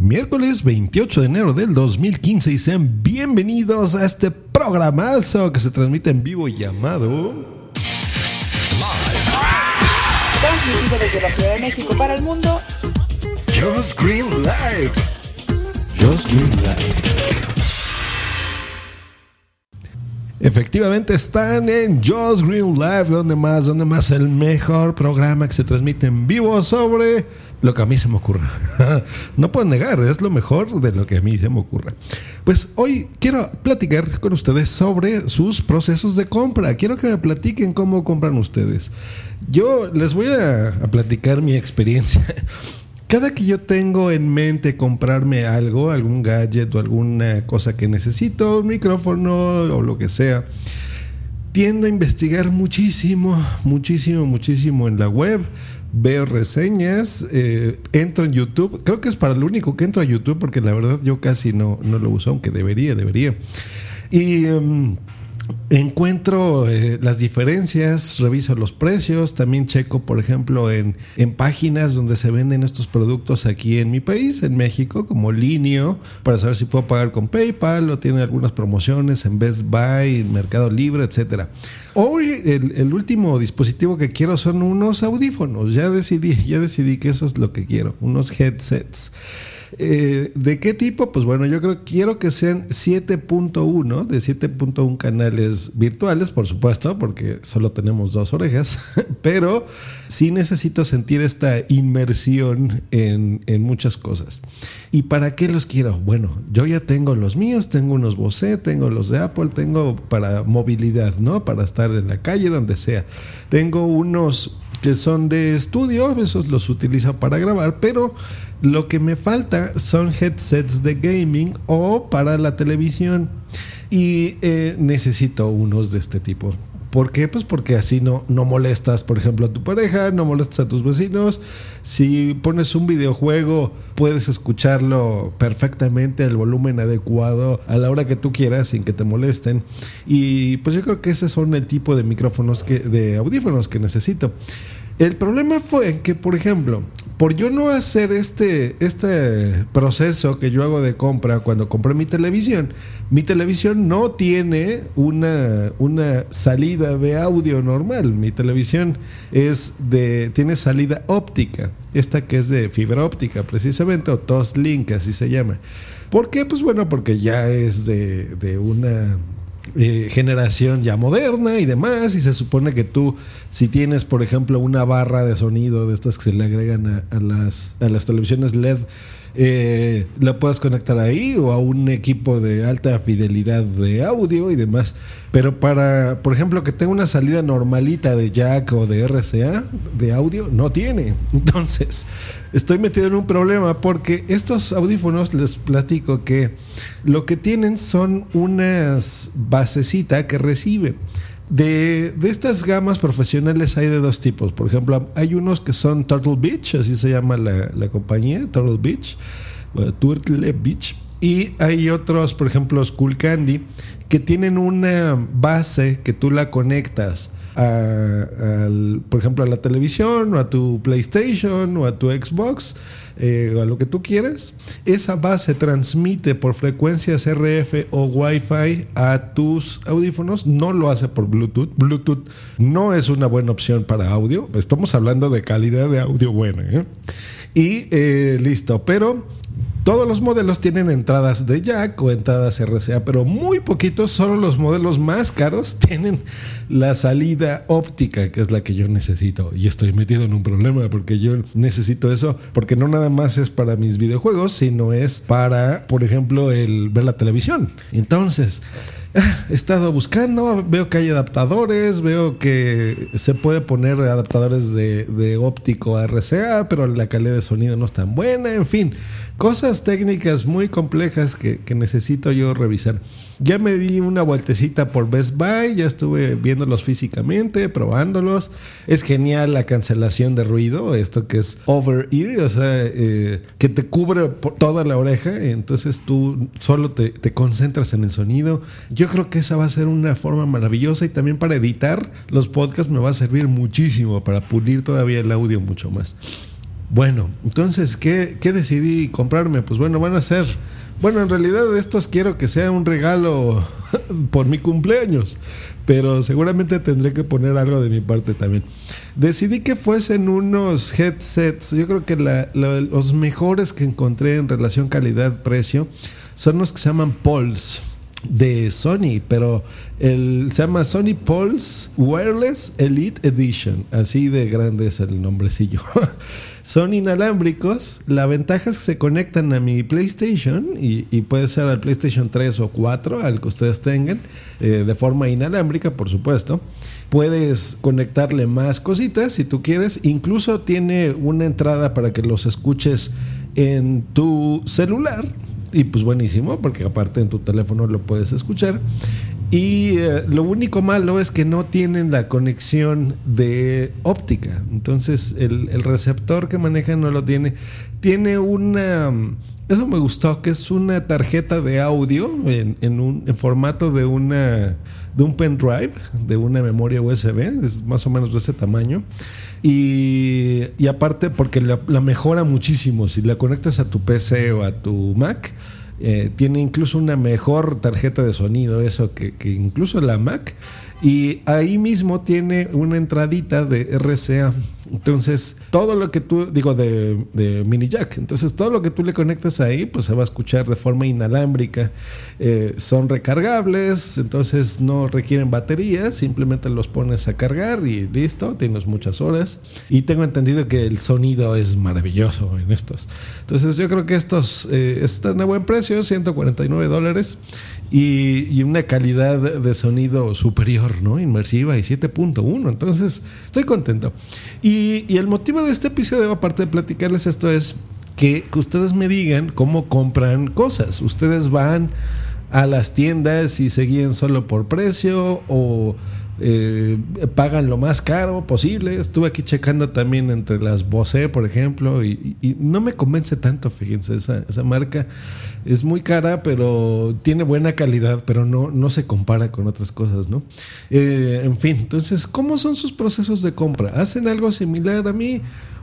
Miércoles 28 de enero del 2015 y sean bienvenidos a este programazo que se transmite en vivo llamado... Transmitido desde la Ciudad de México para el mundo. Just Green Live. Just Green Live. Efectivamente están en Just Green Live, donde más, donde más el mejor programa que se transmite en vivo sobre lo que a mí se me ocurra. no puedo negar, es lo mejor de lo que a mí se me ocurra. Pues hoy quiero platicar con ustedes sobre sus procesos de compra. Quiero que me platiquen cómo compran ustedes. Yo les voy a, a platicar mi experiencia. Cada que yo tengo en mente comprarme algo, algún gadget o alguna cosa que necesito, un micrófono o lo que sea, tiendo a investigar muchísimo, muchísimo, muchísimo en la web. Veo reseñas, eh, entro en YouTube. Creo que es para lo único que entro a YouTube porque la verdad yo casi no, no lo uso, aunque debería, debería. Y... em, encuentro eh, las diferencias, reviso los precios, también checo, por ejemplo, en, en, páginas donde se venden estos productos aquí en mi país, en México, como Linio, para saber si puedo pagar con PayPal o tiene algunas promociones en Best Buy, en Mercado Libre, etcétera. Hoy el, el, último dispositivo que quiero son unos audífonos. Ya decidí, ya decidí que eso es lo que quiero, unos headsets. Eh, ¿De qué tipo? Pues bueno, yo creo quiero que sean 7.1, de 7.1 canales virtuales, por supuesto, porque solo tenemos dos orejas, pero sí necesito sentir esta inmersión en, en muchas cosas. ¿Y para qué los quiero? Bueno, yo ya tengo los míos, tengo unos Bose, tengo los de Apple, tengo para movilidad, ¿no? Para estar en la calle, donde sea. Tengo unos que son de estudio, esos los utilizo para grabar, pero lo que me falta son headsets de gaming o para la televisión. Y eh, necesito unos de este tipo. ¿Por qué? Pues porque así no, no molestas, por ejemplo, a tu pareja, no molestas a tus vecinos. Si pones un videojuego, puedes escucharlo perfectamente al volumen adecuado a la hora que tú quieras sin que te molesten. Y pues yo creo que ese son el tipo de micrófonos que, de audífonos que necesito. El problema fue que, por ejemplo, por yo no hacer este, este proceso que yo hago de compra cuando compré mi televisión, mi televisión no tiene una, una salida de audio normal. Mi televisión es de, tiene salida óptica, esta que es de fibra óptica precisamente, o Toslink, así se llama. ¿Por qué? Pues bueno, porque ya es de, de una eh, generación ya moderna y demás, y se supone que tú, si tienes, por ejemplo, una barra de sonido de estas que se le agregan a, a las, a las televisiones LED, eh, la puedas conectar ahí o a un equipo de alta fidelidad de audio y demás. Pero para, por ejemplo, que tenga una salida normalita de jack o de RCA de audio, no tiene. Entonces, estoy metido en un problema porque estos audífonos les platico que lo que tienen son unas basecita que recibe. De, de, estas gamas profesionales hay de dos tipos. Por ejemplo, hay unos que son Turtle Beach, así se llama la, la compañía, Turtle Beach, uh, Turtle Beach. Y hay otros, por ejemplo, Skull Candy, que tienen una base que tú la conectas por ejemplo, a la televisión o a tu PlayStation o a tu Xbox eh, o a lo que tú quieras. Esa base transmite por frecuencias RF o Wi-Fi a tus audífonos. No lo hace por Bluetooth. Bluetooth no es una buena opción para audio. Estamos hablando de calidad de audio buena. ¿eh? Y eh, listo. Pero todos los modelos tienen entradas de jack o entradas RCA, pero muy poquitos, solo los modelos más caros tienen la salida óptica, que es la que yo necesito. Y estoy metido en un problema porque yo necesito eso, porque no nada más es para mis videojuegos, sino es para, por ejemplo, el ver la televisión. Entonces, he estado buscando, veo que hay adaptadores, veo que se puede poner adaptadores de, óptico RCA, pero la calidad de sonido no es tan buena, en fin, cosas técnicas muy complejas que, necesito yo revisar. Ya me di una vueltecita por Best Buy, ya estuve viéndolos físicamente, probándolos. Es genial la cancelación de ruido, esto que es over ear, o sea, eh, que te cubre toda la oreja, entonces tú solo te, concentras en el sonido. Creo que esa va a ser una forma maravillosa y también para editar los podcasts me va a servir muchísimo para pulir todavía el audio mucho más. Bueno, entonces, ¿qué, ¿qué, decidí comprarme? Pues bueno, van a ser bueno, en realidad estos quiero que sea un regalo por mi cumpleaños, pero seguramente tendré que poner algo de mi parte también. Decidí que fuesen unos headsets, yo creo que los mejores que encontré en relación calidad-precio son los que se llaman Pulse de Sony, pero el, se llama Sony Pulse Wireless Elite Edition, así de grande es el nombrecillo. Son inalámbricos. La ventaja es que se conectan a mi PlayStation y, puede ser al PlayStation 3 o 4, al que ustedes tengan, eh, de forma inalámbrica, por supuesto. Puedes conectarle más cositas si tú quieres. Incluso tiene una entrada para que los escuches en tu celular. Y pues buenísimo, porque aparte en tu teléfono lo puedes escuchar. Y eh, lo único malo es que no tienen la conexión de óptica. Entonces el, receptor que manejan no lo tiene. Tiene una... Eso me gustó, que es una tarjeta de audio en, un, en formato de una de un pendrive, de una memoria USB, es más o menos de ese tamaño. Y, aparte porque la, la, mejora muchísimo. Si la conectas a tu PC o a tu Mac, eh, tiene incluso una mejor tarjeta de sonido, eso que, que, incluso la Mac. Y ahí mismo tiene una entradita de RCA. Entonces, todo lo que tú, digo, de, de, mini jack. Entonces, todo lo que tú le conectas ahí, pues se va a escuchar de forma inalámbrica. Eh, son recargables, entonces no requieren baterías, simplemente los pones a cargar y listo, tienes muchas horas. Y tengo entendido que el sonido es maravilloso en estos. Entonces, yo creo que estos eh, están a buen precio, 149 dólares y, una calidad de sonido superior, ¿no? Inmersiva y 7.1. Entonces, estoy contento. Y, el motivo de este episodio, aparte de platicarles esto, es que, que ustedes me digan cómo compran cosas. Ustedes van a las tiendas y se guían solo por precio o eh, pagan lo más caro posible. Estuve aquí checando también entre las Bose, por ejemplo, y, no me convence tanto, fíjense, esa, marca es muy cara, pero tiene buena calidad, pero no, no se compara con otras cosas, ¿no? Eh, en fin, entonces, ¿cómo son sus procesos de compra? ¿Hacen algo similar a mí?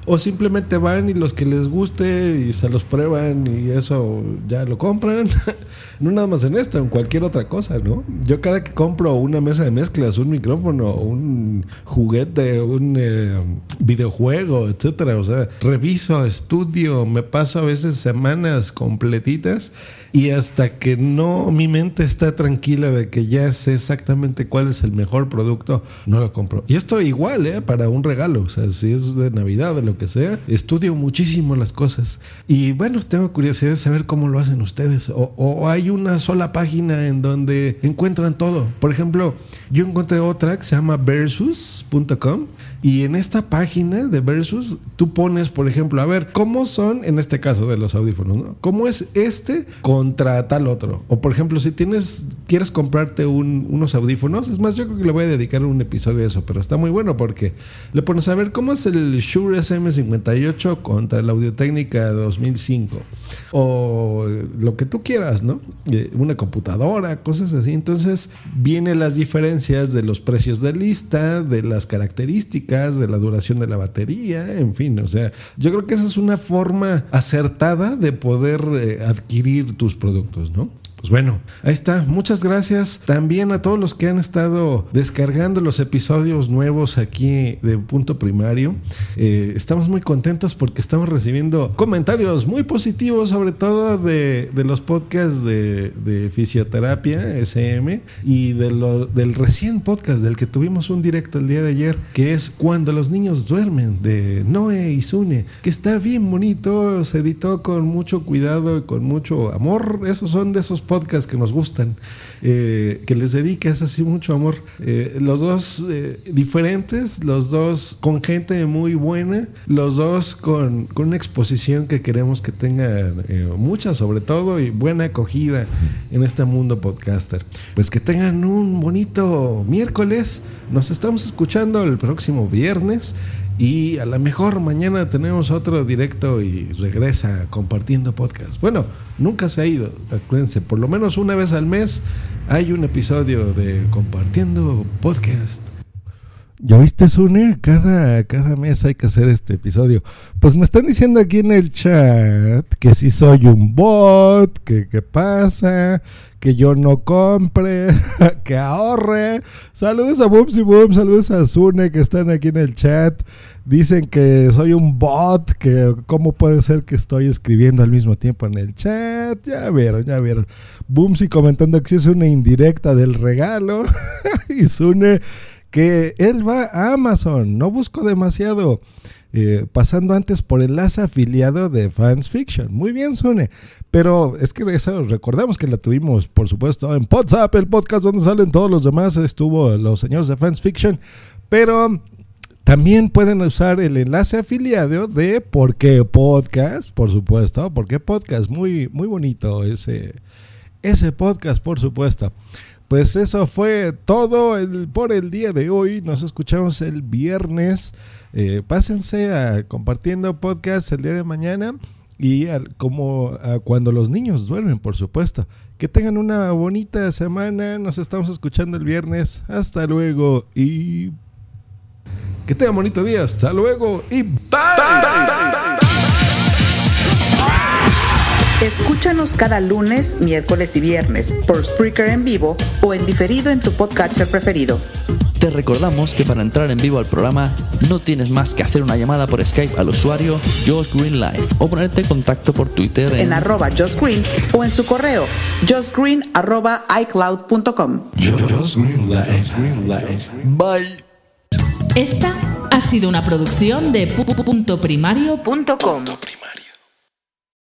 o simplemente van y los que les guste y se los prueban y eso ya lo compran. no nada más en esto, en cualquier otra cosa, ¿no? Yo cada que compro una mesa de mezclas, un micrófono, un juguete, un eh, videojuego, etcétera, o sea, reviso, estudio, me paso a veces semanas completitas y hasta que no mi mente está tranquila de que ya sé exactamente cuál es el mejor producto, no lo compro. Y esto igual, ¿eh? Para un regalo, o sea, si es de Navidad, de lo que sea, estudio muchísimo las cosas. Y bueno, tengo curiosidad de saber cómo lo hacen ustedes. O, o hay una sola página en donde encuentran todo. Por ejemplo, yo encontré otra que se llama versus.com y en esta página de Versus, tú pones, por ejemplo, a ver, ¿cómo son, en este caso de los audífonos, ¿no? ¿Cómo es este contra tal otro? O por ejemplo, si tienes, quieres comprarte unos audífonos, es más, yo creo que le voy a dedicar un episodio a eso, pero está muy bueno porque le pones a ver cómo es el Shure SM SM58 contra la Audio-Técnica 2005. O lo que tú quieras, ¿no? Eh, una computadora, cosas así. Entonces, vienen las diferencias de los precios de lista, de las características, de la duración de la batería, en fin. O sea, yo creo que esa es una forma acertada de poder eh, adquirir tus productos, ¿no? Pues bueno, ahí está. Muchas gracias también a todos los que han estado descargando los episodios nuevos aquí de Punto Primario. Eh, estamos muy contentos porque estamos recibiendo comentarios muy positivos, sobre todo de, de los podcasts de, de, fisioterapia SM y de lo, del recién podcast del que tuvimos un directo el día de ayer, que es Cuando los niños duermen, de Noé y Sune, que está bien bonito, se editó con mucho cuidado y con mucho amor. Esos son de esos podcasts que nos gustan, eh, que les dedicas así mucho amor. Eh, los dos eh, diferentes, los dos con gente muy buena, los dos con, con una exposición que queremos que tengan eh, mucha sobre todo y buena acogida en este mundo podcaster. Pues que tengan un bonito miércoles. Nos estamos escuchando el próximo viernes. Y a lo mejor mañana tenemos otro directo y regresa compartiendo podcast. Bueno, nunca se ha ido, acuérdense, por lo menos una vez al mes hay un episodio de compartiendo podcast. ¿Ya viste, Sune? Cada, cada mes hay que hacer este episodio. Pues me están diciendo aquí en el chat que si soy un bot, que qué pasa, que yo no compre, que ahorre. Saludos a Booms y Boom, saludos a Sune que están aquí en el chat. Dicen que soy un bot, que cómo puede ser que estoy escribiendo al mismo tiempo en el chat. Ya vieron, ya vieron. Boomsy comentando que si es una indirecta del regalo. y Sune que él va a Amazon, no busco demasiado. Eh, pasando antes por enlace afiliado de Fans Fiction. Muy bien, Sune. Pero es que eso, recordamos que la tuvimos, por supuesto, en WhatsApp, el podcast donde salen todos los demás. Estuvo los señores de Fans Fiction. Pero también pueden usar el enlace afiliado de Porque Podcast, por supuesto. Porque Podcast, muy, muy bonito ese, ese podcast, por supuesto. Pues eso fue todo el, por el día de hoy. Nos escuchamos el viernes. Eh, pásense a compartiendo podcast el día de mañana y al, como a cuando los niños duermen, por supuesto. Que tengan una bonita semana. Nos estamos escuchando el viernes. Hasta luego y que tengan bonito día. Hasta luego y bye. Escúchanos cada lunes, miércoles y viernes por Spreaker en vivo o en diferido en tu podcatcher preferido. Te recordamos que para entrar en vivo al programa no tienes más que hacer una llamada por Skype al usuario Josh Green Live o ponerte en contacto por Twitter en, en arroba Josh Green o en su correo joshgreen arroba iCloud.com. Bye. Esta ha sido una producción de pu.primario.com.